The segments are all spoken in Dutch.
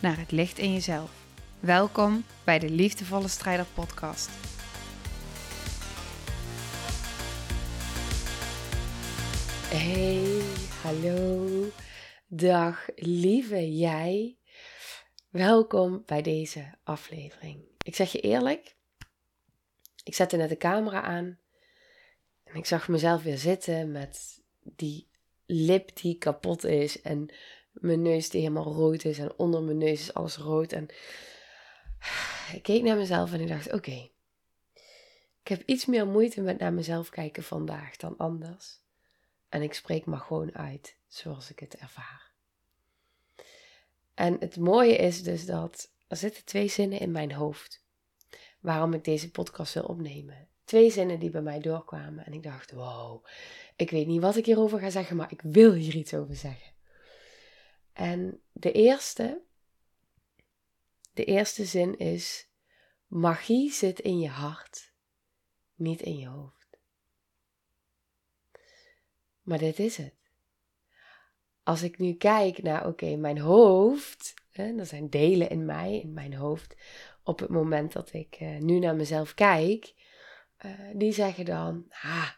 naar het licht in jezelf. Welkom bij de Liefdevolle Strijder Podcast. Hey, hallo, dag lieve jij. Welkom bij deze aflevering. Ik zeg je eerlijk, ik zette net de camera aan en ik zag mezelf weer zitten met die lip die kapot is en mijn neus die helemaal rood is en onder mijn neus is alles rood. En ik keek naar mezelf en ik dacht, oké, ik heb iets meer moeite met naar mezelf kijken vandaag dan anders. En ik spreek maar gewoon uit zoals ik het ervaar. En het mooie is dus dat er zitten twee zinnen in mijn hoofd waarom ik deze podcast wil opnemen. Twee zinnen die bij mij doorkwamen en ik dacht, wow, ik weet niet wat ik hierover ga zeggen, maar ik wil hier iets over zeggen. En de eerste, de eerste zin is, magie zit in je hart, niet in je hoofd. Maar dit is het. Als ik nu kijk naar, oké, mijn hoofd, hè, er zijn delen in mij, in mijn hoofd, op het moment dat ik uh, nu naar mezelf kijk, uh, die zeggen dan, ah,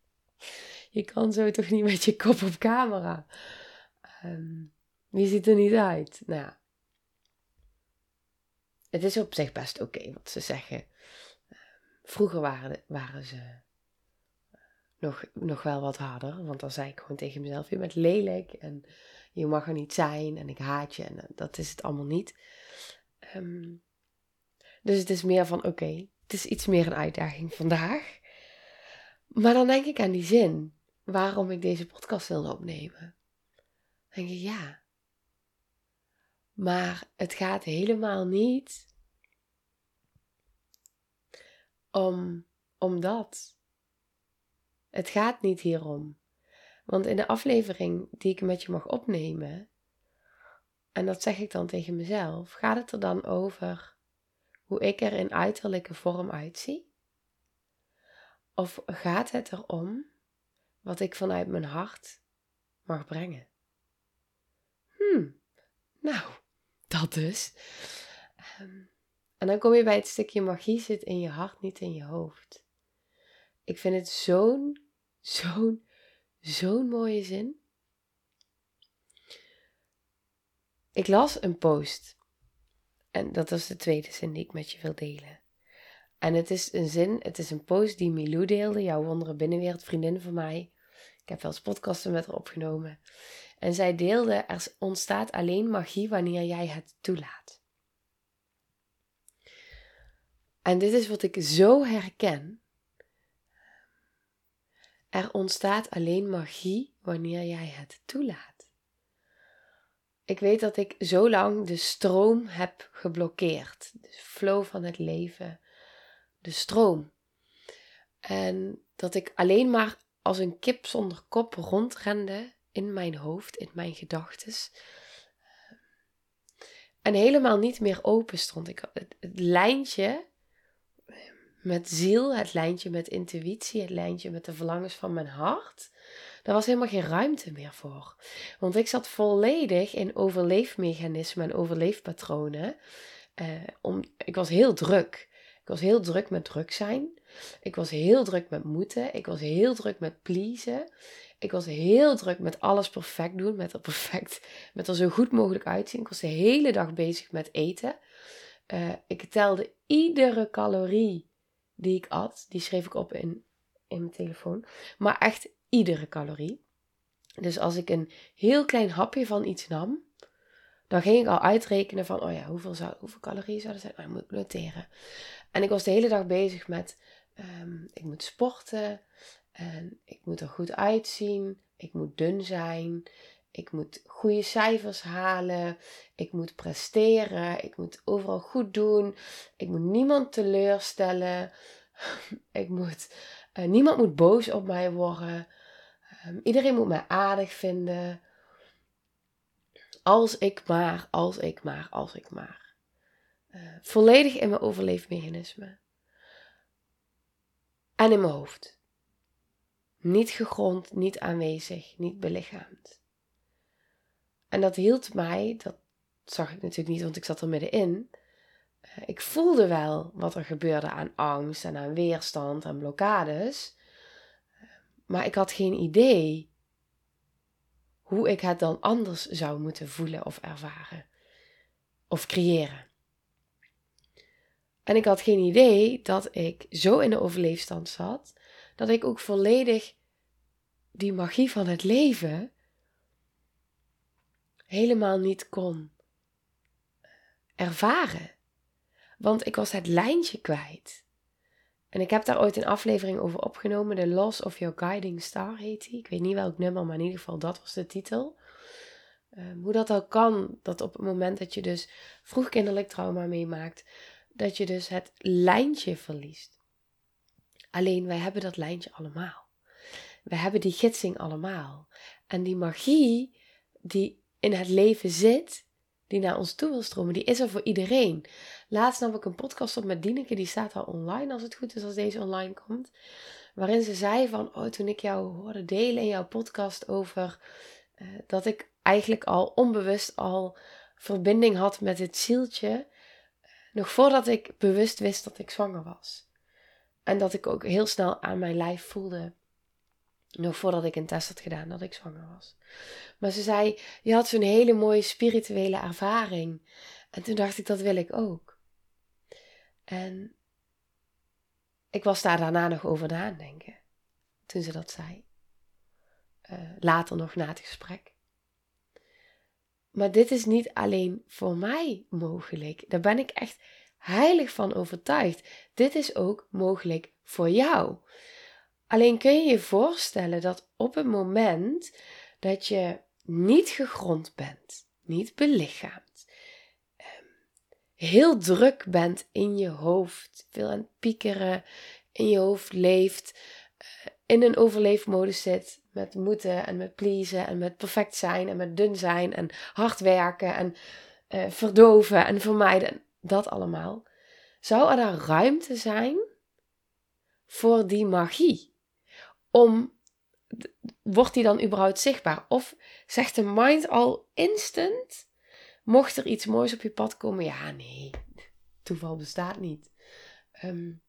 je kan zo toch niet met je kop op camera. Um, die ziet er niet uit. Nou, het is op zich best oké wat ze zeggen. Ehm, vroeger waren, waren ze nog, nog wel wat harder. Want dan zei ik gewoon tegen mezelf: Je bent lelijk en je mag er niet zijn en ik haat je. En eh, dat is het allemaal niet. Um, dus het is meer van: Oké, het is iets meer een uitdaging vandaag. Maar dan denk ik aan die zin waarom ik deze podcast wilde opnemen. Dan denk ik ja. Maar het gaat helemaal niet om, om dat. Het gaat niet hierom. Want in de aflevering die ik met je mag opnemen, en dat zeg ik dan tegen mezelf, gaat het er dan over hoe ik er in uiterlijke vorm uitzie? Of gaat het erom wat ik vanuit mijn hart mag brengen? Hmm, nou, dat dus. Ehm, en dan kom je bij het stukje magie zit in je hart, niet in je hoofd. Ik vind het zo'n Zo'n, zo'n mooie zin. Ik las een post. En dat was de tweede zin die ik met je wil delen. En het is een zin, het is een post die Milou deelde, jouw wondere binnenwereld, vriendin van mij. Ik heb wel eens podcasten met haar opgenomen. En zij deelde, er ontstaat alleen magie wanneer jij het toelaat. En dit is wat ik zo herken. Er ontstaat alleen magie wanneer jij het toelaat. Ik weet dat ik zo lang de stroom heb geblokkeerd. De flow van het leven. De stroom. En dat ik alleen maar als een kip zonder kop rondrende in mijn hoofd, in mijn gedachten. En helemaal niet meer open stond. Ik, het, lijntje met ziel, het lijntje met intuïtie, het lijntje met de verlangens van mijn hart. Daar was helemaal geen ruimte meer voor. Want ik zat volledig in overleefmechanismen en overleefpatronen. Uh, om, ik was heel druk. Ik was heel druk met druk zijn. Ik was heel druk met moeten. Ik was heel druk met pleasen. Ik was heel druk met alles perfect doen. Met er perfect, met er zo goed mogelijk uitzien. Ik was de hele dag bezig met eten. Uh, ik telde iedere calorie die ik at, die schreef ik op in, in mijn telefoon. Maar echt iedere calorie. Dus als ik een heel klein hapje van iets nam, dan ging ik al uitrekenen van, oh ja, hoeveel, zou, hoeveel calorieën zouden zijn? Nou, moet ik noteren. En ik was de hele dag bezig met, um, ik moet sporten en ik moet er goed uitzien. Ik moet dun zijn. Ik moet goede cijfers halen. Ik moet presteren. Ik moet overal goed doen. Ik moet niemand teleurstellen. Ik moet, uh, niemand moet boos op mij worden. Um, iedereen moet mij aardig vinden. Als ik maar, als ik maar, als ik maar. Uh, volledig in mijn overleefmechanisme. En in mijn hoofd. Niet gegrond, niet aanwezig, niet belichaamd. En dat hield mij, dat zag ik natuurlijk niet, want ik zat er middenin. Uh, ik voelde wel wat er gebeurde aan angst en aan weerstand en blokkades. Maar ik had geen idee hoe ik het dan anders zou moeten voelen of ervaren of creëren. En ik had geen idee dat ik zo in de overleefstand zat, dat ik ook volledig die magie van het leven helemaal niet kon ervaren. Want ik was het lijntje kwijt. En ik heb daar ooit een aflevering over opgenomen. The Loss of Your Guiding Star heet die. Ik weet niet welk nummer, maar in ieder geval dat was de titel. Um, hoe dat al kan, dat op het moment dat je dus vroeg kinderlijk trauma meemaakt, dat je dus het lijntje verliest. Alleen wij hebben dat lijntje allemaal. We hebben die gidsing allemaal. En die magie die in het leven zit, die naar ons toe wil stromen, die is er voor iedereen. Laatst nam ik een podcast op met Dieneke, die staat al online als het goed is als deze online komt. Waarin ze zei van, oh toen ik jou hoorde delen in jouw podcast over uh, dat ik eigenlijk al onbewust al verbinding had met het zieltje. Nog voordat ik bewust wist dat ik zwanger was. En dat ik ook heel snel aan mijn lijf voelde. Nog voordat ik een test had gedaan dat ik zwanger was. Maar ze zei: Je had zo'n hele mooie spirituele ervaring. En toen dacht ik: Dat wil ik ook. En ik was daar daarna nog over nadenken. Toen ze dat zei. Uh, later nog na het gesprek. Maar dit is niet alleen voor mij mogelijk. Daar ben ik echt heilig van overtuigd. Dit is ook mogelijk voor jou. Alleen kun je je voorstellen dat op het moment dat je niet gegrond bent, niet belichaamd, ehm, heel druk bent in je hoofd, veel aan het piekeren, in je hoofd leeft, eh, in een overleefmodus zit met moeten en met pleasen en met perfect zijn en met dun zijn en hard werken en uh, verdoven en vermijden, dat allemaal, zou er daar ruimte zijn voor die magie? Om wordt die dan überhaupt zichtbaar? Of zegt de mind al instant, mocht er iets moois op je pad komen? Ja, nee, toeval bestaat niet. Um,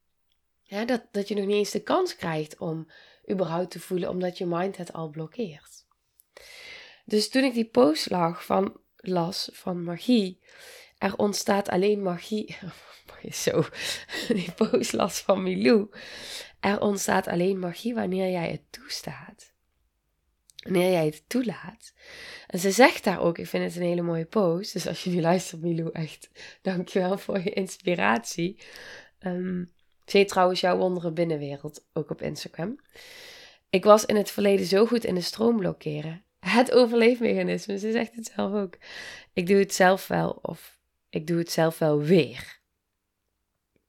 ja, dat, dat je nog niet eens de kans krijgt om überhaupt te voelen, omdat je mind het al blokkeert. Dus toen ik die post lag van, las van magie, er ontstaat alleen magie. Zo, die post las van Milou. Er ontstaat alleen magie wanneer jij het toestaat. Wanneer jij het toelaat. En ze zegt daar ook, ik vind het een hele mooie post. Dus als je nu luistert, Milou, echt dankjewel voor je inspiratie. Um, ze heet trouwens jouw wondere binnenwereld, ook op Instagram. Ik was in het verleden zo goed in de stroom blokkeren. Het overleefmechanisme, ze zegt het zelf ook. Ik doe het zelf wel of ik doe het zelf wel weer.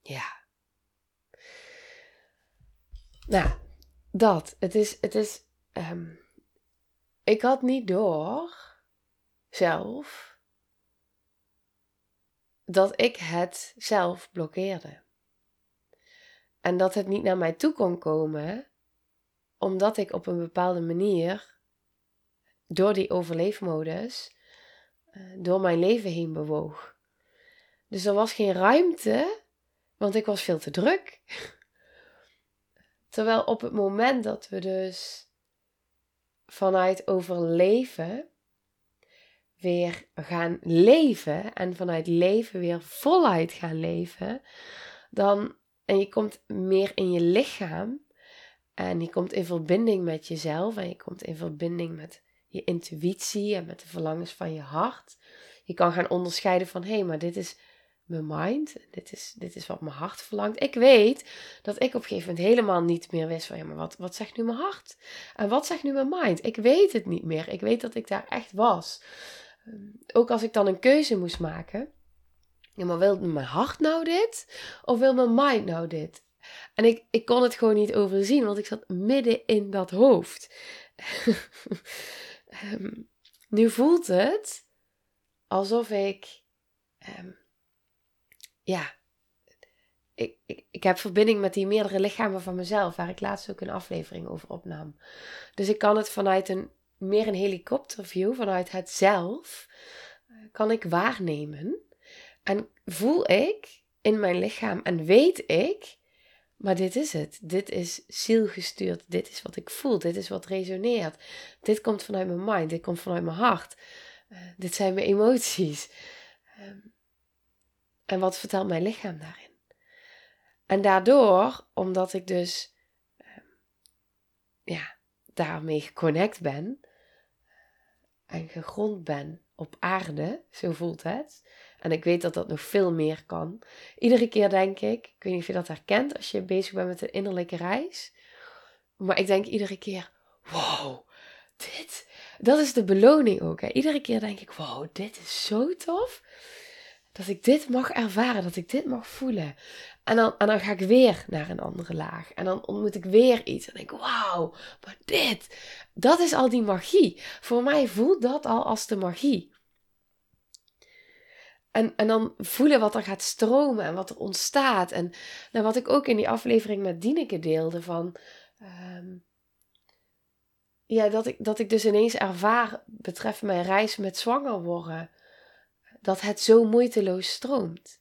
Ja. Nou, dat. Het is, het is, um, ik had niet door, zelf, dat ik het zelf blokkeerde. En dat het niet naar mij toe kon komen, omdat ik op een bepaalde manier, door die overleefmodus, eh, door mijn leven heen bewoog. Dus er was geen ruimte, want ik was veel te druk. Terwijl op het moment dat we dus vanuit overleven weer gaan leven en vanuit leven weer voluit gaan leven, dan en je komt meer in je lichaam. En je komt in verbinding met jezelf. En je komt in verbinding met je intuïtie en met de verlangens van je hart. Je kan gaan onderscheiden van hé, hey, maar dit is mijn mind. Dit is, dit is wat mijn hart verlangt. Ik weet dat ik op een gegeven moment helemaal niet meer wist van ja, maar wat, wat zegt nu mijn hart? En wat zegt nu mijn mind? Ik weet het niet meer. Ik weet dat ik daar echt was. Ehm, ook als ik dan een keuze moest maken. Ja, maar wil mijn hart nou dit? Of wil mijn mind nou dit? En ik, ik kon het gewoon niet overzien, want ik zat midden in dat hoofd. Ehm, nu voelt het alsof ik um, ja, ik, ik, ik heb verbinding met die meerdere lichamen van mezelf, waar ik laatst ook een aflevering over opnam. Dus ik kan het vanuit een meer een helikopterview, vanuit het zelf, eh, kan ik waarnemen. En voel ik in mijn lichaam en weet ik, maar dit is het. Dit is zielgestuurd. Dit is wat ik voel. Dit is wat resoneert. Dit komt vanuit mijn mind. Dit komt vanuit mijn hart. Uh, dit zijn mijn emoties. Um, en wat vertelt mijn lichaam daarin? En daardoor, omdat ik dus ehm, ja, daarmee geconnect ben en gegrond ben op aarde, zo voelt het. En ik weet dat dat nog veel meer kan. Iedere keer denk ik, ik weet niet of je dat herkent als je bezig bent met een innerlijke reis. Maar ik denk iedere keer, wow, dit, dat is de beloning ook. Hè. Iedere keer denk ik, wow, dit is zo tof dat ik dit mag ervaren, dat ik dit mag voelen. En dan, en dan ga ik weer naar een andere laag. En dan ontmoet ik weer iets. En denk ik, wauw, maar dit, dat is al die magie. Voor mij voelt dat al als de magie. En, en dan voelen wat er gaat stromen en wat er ontstaat. En nou, wat ik ook in die aflevering met Dieneke deelde van... Ehm, ja, dat ik, dat ik dus ineens ervaar betreft mijn reis met zwanger worden dat het zo moeiteloos stroomt.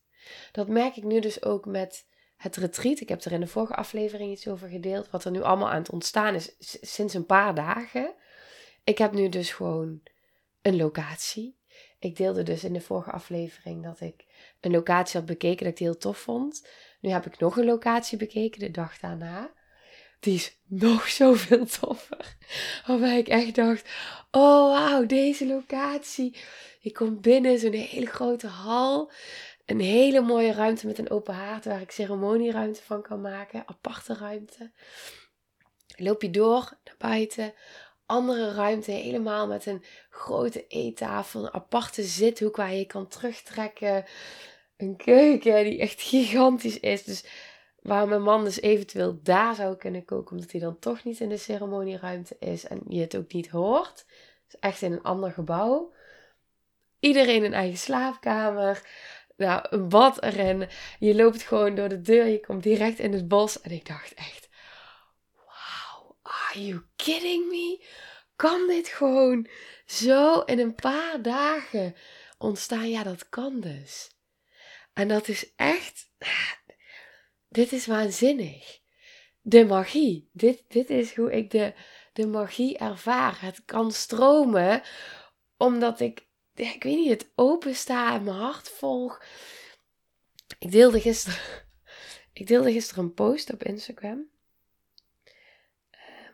Dat merk ik nu dus ook met het retreat. Ik heb er in de vorige aflevering iets over gedeeld. Wat er nu allemaal aan het ontstaan is sinds een paar dagen. Ik heb nu dus gewoon een locatie. Ik deelde dus in de vorige aflevering dat ik een locatie had bekeken dat ik heel tof vond. Nu heb ik nog een locatie bekeken de dag daarna. Die is nog zoveel toffer. Waarbij ik echt dacht: oh wauw, deze locatie. Ik kom binnen, zo'n hele grote hal. Een hele mooie ruimte met een open haard waar ik ceremonieruimte van kan maken. Aparte ruimte. Loop je door naar buiten. Andere ruimte, helemaal met een grote eettafel. Een aparte zithoek waar je kan terugtrekken. Een keuken die echt gigantisch is. Dus waar mijn man dus eventueel daar zou kunnen koken, omdat hij dan toch niet in de ceremonieruimte is en je het ook niet hoort. Dus echt in een ander gebouw. Iedereen een eigen slaapkamer. Nou, een bad erin. Je loopt gewoon door de deur. Je komt direct in het bos. En ik dacht echt: are you kidding me? Kan dit gewoon zo in een paar dagen ontstaan? Ja, dat kan dus. En dat is echt. Dit is waanzinnig. De magie. Dit, dit is hoe ik de, de magie ervaar. Het kan stromen omdat ik ik weet niet, het opensta en mijn hart volg. Ik deelde gisteren, ik deelde gisteren een post op Instagram.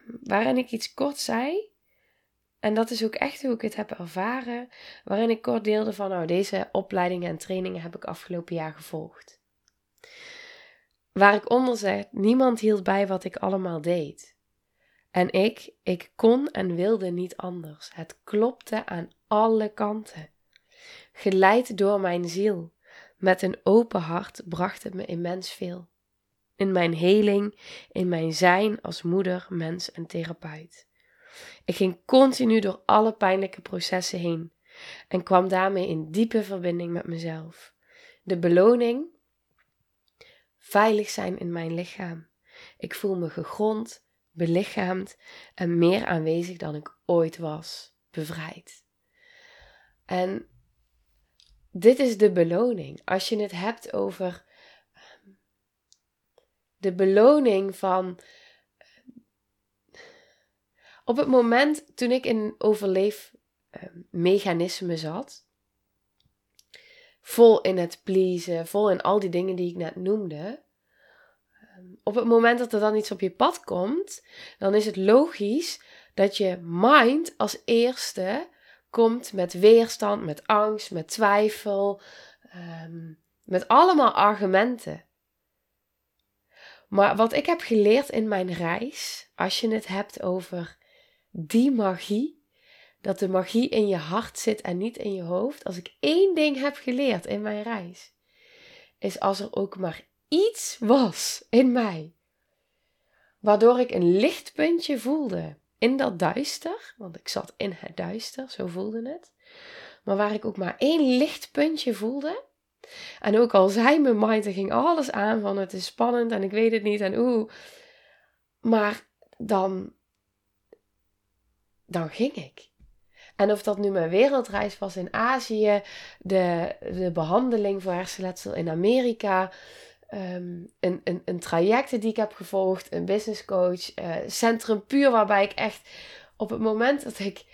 Waarin ik iets kort zei. En dat is ook echt hoe ik het heb ervaren. Waarin ik kort deelde van, nou, deze opleidingen en trainingen heb ik afgelopen jaar gevolgd. Waar ik onder zeg, niemand hield bij wat ik allemaal deed. En ik, ik kon en wilde niet anders. Het klopte aan alle kanten. Geleid door mijn ziel, met een open hart bracht het me immens veel. In mijn heling, in mijn zijn als moeder, mens en therapeut. Ik ging continu door alle pijnlijke processen heen en kwam daarmee in diepe verbinding met mezelf. De beloning? Veilig zijn in mijn lichaam. Ik voel me gegrond, belichaamd en meer aanwezig dan ik ooit was, bevrijd. En dit is de beloning. Als je het hebt over de beloning van. Eh, op het moment toen ik in overleefmechanisme zat, vol in het pleasen, vol in al die dingen die ik net noemde. Ehm, op het moment dat er dan iets op je pad komt, dan is het logisch dat je mind als eerste komt met weerstand, met angst, met twijfel, ehm, Met allemaal argumenten. Maar wat ik heb geleerd in mijn reis, als je het hebt over die magie, dat de magie in je hart zit en niet in je hoofd. Als ik één ding heb geleerd in mijn reis, is als er ook maar iets was in mij, waardoor ik een lichtpuntje voelde in dat duister, want ik zat in het duister, zo voelde het. Maar waar ik ook maar één lichtpuntje voelde. En ook al zei mijn mind, er ging alles aan van het is spannend en ik weet het niet en oeh. Maar dan, dan ging ik. En of dat nu mijn wereldreis was in Azië, de, de behandeling voor hersenletsel in Amerika, um, een, een, een traject die ik heb gevolgd, een business coach, uh, Centrum Puur, waarbij ik echt op het moment dat ik,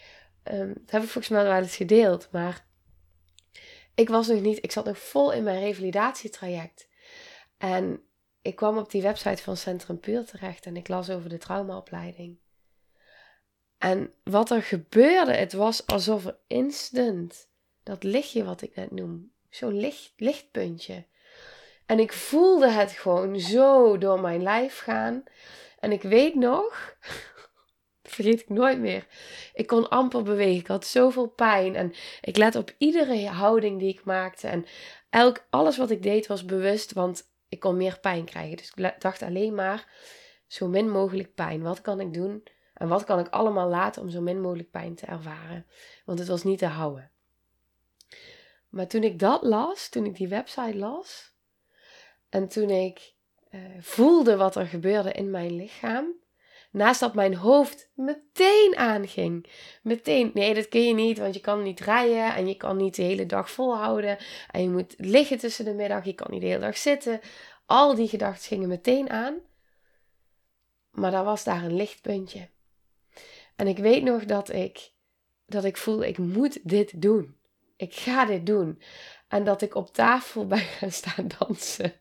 um, dat heb ik volgens mij wel eens gedeeld, maar ik was nog niet, ik zat nog vol in mijn revalidatietraject. En ik kwam op die website van Centrum Puur terecht en ik las over de traumaopleiding. En wat er gebeurde, het was alsof er instant dat lichtje wat ik net noem, zo'n licht, lichtpuntje. En ik voelde het gewoon zo door mijn lijf gaan. En ik weet nog, vergeet ik nooit meer. Ik kon amper bewegen. Ik had zoveel pijn. En ik let op iedere houding die ik maakte. En elk, alles wat ik deed was bewust, want ik kon meer pijn krijgen. Dus ik dacht alleen maar zo min mogelijk pijn. Wat kan ik doen? En wat kan ik allemaal laten om zo min mogelijk pijn te ervaren? Want het was niet te houden. Maar toen ik dat las, toen ik die website las, en toen ik uh, voelde wat er gebeurde in mijn lichaam, naast dat mijn hoofd meteen aanging. Meteen, nee, dat kun je niet, want je kan niet rijden en je kan niet de hele dag volhouden. En je moet liggen tussen de middag, je kan niet de hele dag zitten. Al die gedachten gingen meteen aan. Maar daar was daar een lichtpuntje. En ik weet nog dat ik, dat ik voelde, ik moet dit doen. Ik ga dit doen. En dat ik op tafel ben gaan staan dansen.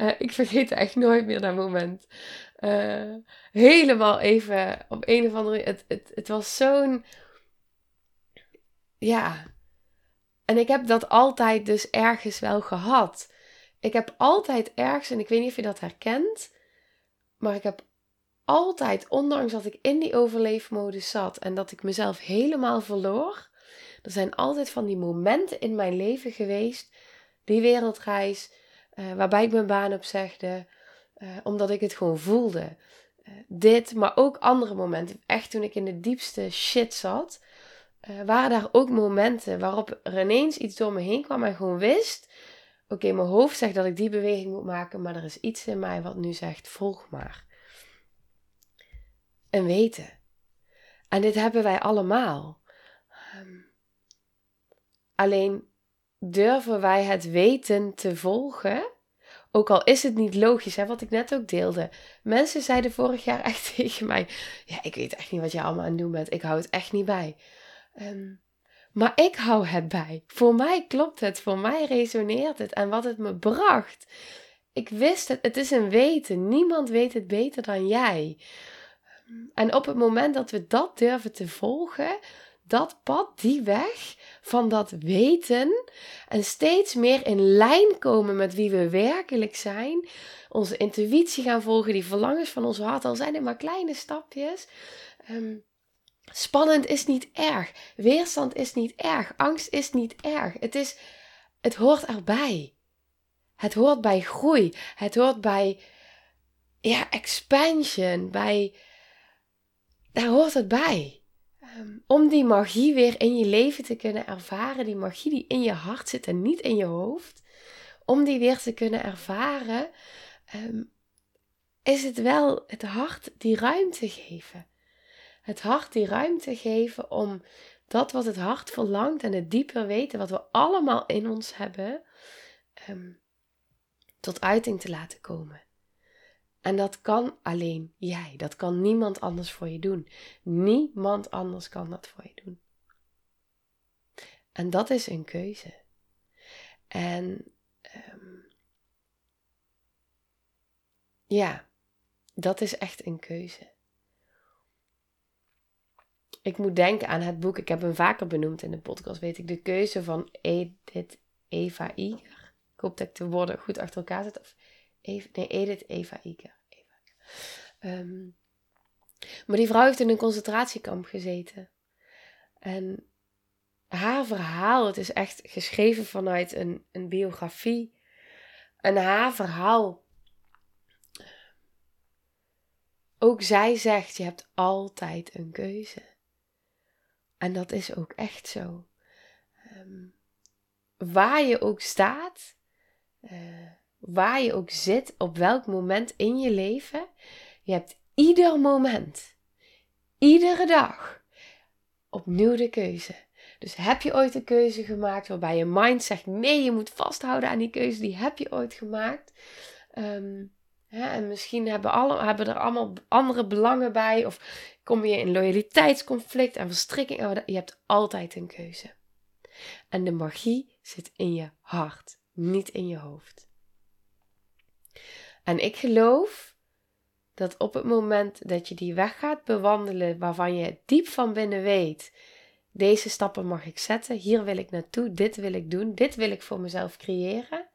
Uh, ik vergeet echt nooit meer dat moment. Uh, helemaal even op een of andere. Het, het, het was zo'n. Ja. En ik heb dat altijd dus ergens wel gehad. Ik heb altijd ergens, en ik weet niet of je dat herkent, maar ik heb altijd, ondanks dat ik in die overleefmodus zat en dat ik mezelf helemaal verloor, er zijn altijd van die momenten in mijn leven geweest, die wereldreis, uh, waarbij ik mijn baan opzegde, uh, omdat ik het gewoon voelde. Uh, dit, maar ook andere momenten. Echt toen ik in de diepste shit zat, waren daar ook momenten waarop er ineens iets door me heen kwam en gewoon wist: oké, mijn hoofd zegt dat ik die beweging moet maken, maar er is iets in mij wat nu zegt: volg maar en weten. En dit hebben wij allemaal. Ehm, alleen durven wij het weten te volgen? Ook al is het niet logisch, hè, wat ik net ook deelde. Mensen zeiden vorig jaar echt tegen mij: Ja, ik weet echt niet wat je allemaal aan het doen bent. Ik hou het echt niet bij. Ehm, maar ik hou het bij. Voor mij klopt het. Voor mij resoneert het. En wat het me bracht. Ik wist het. Het is een weten. Niemand weet het beter dan jij. En op het moment dat we dat durven te volgen, dat pad, die weg van dat weten en steeds meer in lijn komen met wie we werkelijk zijn, onze intuïtie gaan volgen, die verlangens van ons hart, al zijn het maar kleine stapjes. Ehm, spannend is niet erg, weerstand is niet erg, angst is niet erg. Het, is, het hoort erbij. Het hoort bij groei, het hoort bij ja, expansion, bij daar hoort het bij. Ehm, om die magie weer in je leven te kunnen ervaren, die magie die in je hart zit en niet in je hoofd, om die weer te kunnen ervaren, ehm, is het wel het hart die ruimte geven. Het hart die ruimte geven om dat wat het hart verlangt en het dieper weten wat we allemaal in ons hebben, um, tot uiting te laten komen. En dat kan alleen jij. Dat kan niemand anders voor je doen. Niemand anders kan dat voor je doen. En dat is een keuze. En um, ja, dat is echt een keuze. Ik moet denken aan het boek, ik heb hem vaker benoemd in de podcast, weet ik, de keuze van Edith Eva Iger. Ik hoop dat ik de woorden goed achter elkaar zet. Eva, nee, Edith Eva. Eva. Ehm, maar die vrouw heeft in een concentratiekamp gezeten. En haar verhaal, het is echt geschreven vanuit een, een biografie. En haar verhaal, ook zij zegt, je hebt altijd een keuze. En dat is ook echt zo. Ehm, waar je ook staat, uh, waar je ook zit, op welk moment in je leven, je hebt ieder moment, iedere dag, opnieuw de keuze. Dus heb je ooit een keuze gemaakt waarbij je mind zegt: nee, je moet vasthouden aan die keuze, die heb je ooit gemaakt. Ehm, en misschien hebben, alle, hebben er allemaal andere belangen bij, of kom je in loyaliteitsconflict en verstrikking. Oh, je hebt altijd een keuze. En de magie zit in je hart, niet in je hoofd. En ik geloof dat op het moment dat je die weg gaat bewandelen waarvan je diep van binnen weet, deze stappen mag ik zetten, hier wil ik naartoe, dit wil ik doen, dit wil ik voor mezelf creëren,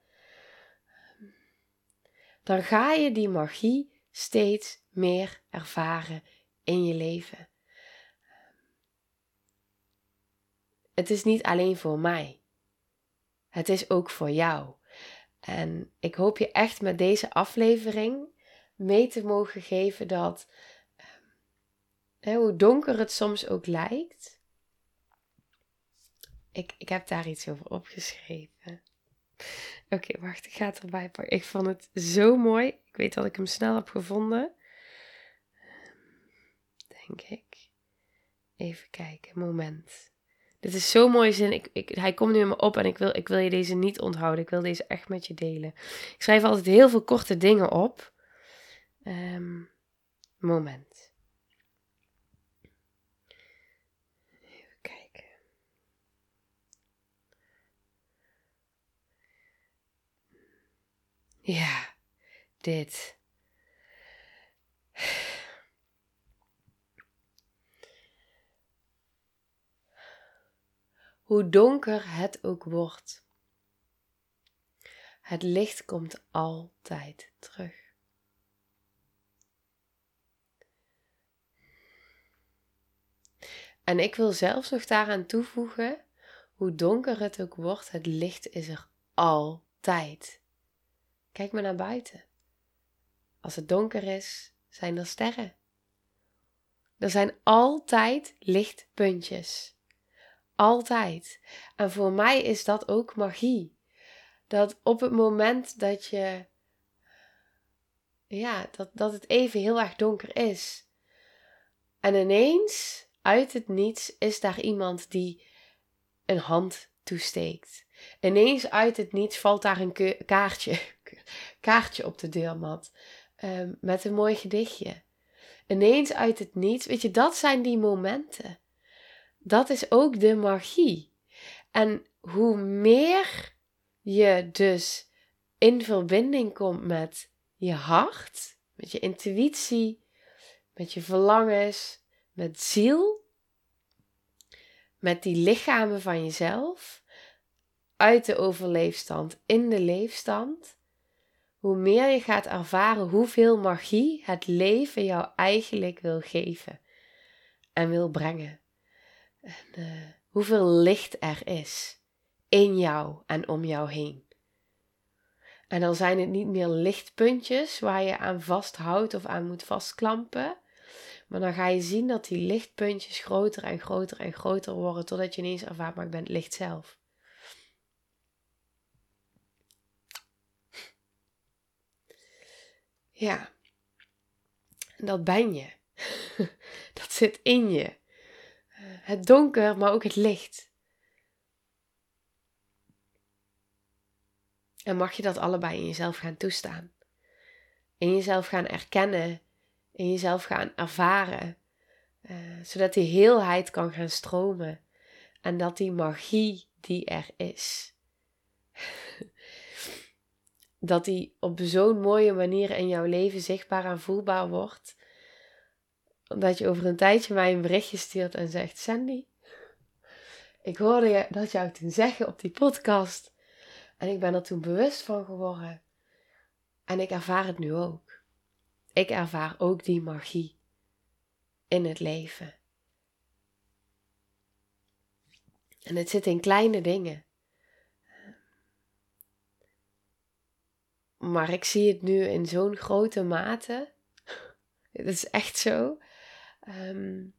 dan ga je die magie steeds meer ervaren in je leven. Het is niet alleen voor mij. Het is ook voor jou. En ik hoop je echt met deze aflevering mee te mogen geven dat, eh, hoe donker het soms ook lijkt, ik, ik heb daar iets over opgeschreven. Oké, wacht, ik ga het erbij pakken. Ik vond het zo mooi. Ik weet dat ik hem snel heb gevonden. Denk ik. Even kijken, moment. Dit is zo'n mooie zin. Ik, ik, hij komt nu in me op en ik wil, ik wil je deze niet onthouden. Ik wil deze echt met je delen. Ik schrijf altijd heel veel korte dingen op. Um, moment. Even kijken. Ja, dit. Hoe donker het ook wordt. Het licht komt altijd terug. En ik wil zelfs nog daaraan toevoegen, hoe donker het ook wordt, het licht is er altijd. Kijk maar naar buiten. Als het donker is, zijn er sterren. Er zijn altijd lichtpuntjes. Altijd. En voor mij is dat ook magie. Dat op het moment dat je. Ja, dat, dat het even heel erg donker is. En ineens uit het niets is daar iemand die een hand toesteekt. Ineens uit het niets valt daar een kaartje, kaartje op de deurmat ehm, met een mooi gedichtje. Ineens uit het niets, weet je, dat zijn die momenten. Dat is ook de magie. En hoe meer je dus in verbinding komt met je hart, met je intuïtie, met je verlangens, met ziel, met die lichamen van jezelf, uit de overleefstand in de leefstand, hoe meer je gaat ervaren hoeveel magie het leven jou eigenlijk wil geven en wil brengen. En uh, hoeveel licht er is in jou en om jou heen. En dan zijn het niet meer lichtpuntjes waar je aan vasthoudt of aan moet vastklampen, maar dan ga je zien dat die lichtpuntjes groter en groter en groter worden totdat je ineens ervaart, maar ik licht zelf. Ja, en dat ben je. dat zit in je. Het donker, maar ook het licht. En mag je dat allebei in jezelf gaan toestaan. In jezelf gaan erkennen in jezelf gaan ervaren. Uh, zodat die heelheid kan gaan stromen. En dat die magie die er is. dat die op zo'n mooie manier in jouw leven zichtbaar en voelbaar wordt. Dat je over een tijdje mij een berichtje stuurt en zegt: Sandy, ik hoorde je dat jou toen zeggen op die podcast En ik ben er toen bewust van geworden. En ik ervaar het nu ook. Ik ervaar ook die magie in het leven. En het zit in kleine dingen. Maar ik zie het nu in zo'n grote mate. Het is echt zo. Um,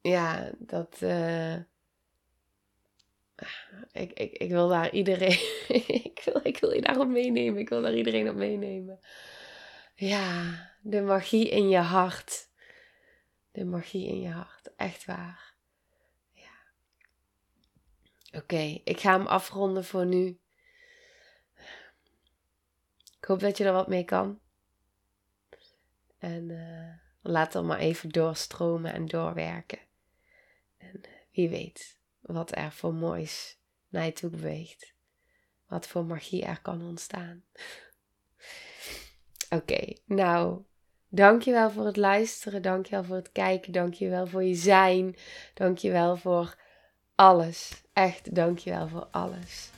ja, dat. Uh, ik, ik, ik wil daar iedereen. ik, wil, ik wil je daarop meenemen. Ik wil daar iedereen op meenemen. Ja, de magie in je hart. De magie in je hart. Echt waar. Ja. Oké, ik ga hem afronden voor nu. Ik hoop dat je er wat mee kan. En uh, laat dan maar even doorstromen en doorwerken. En uh, wie weet wat er voor moois naar je toe beweegt. Wat voor magie er kan ontstaan. Oké, nou, dankjewel voor het luisteren. Dankjewel voor het kijken. Dankjewel voor je zijn. Dankjewel voor alles. Echt, dankjewel voor alles.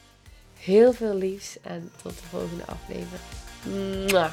Heel veel liefs en tot de volgende aflevering. Mwah.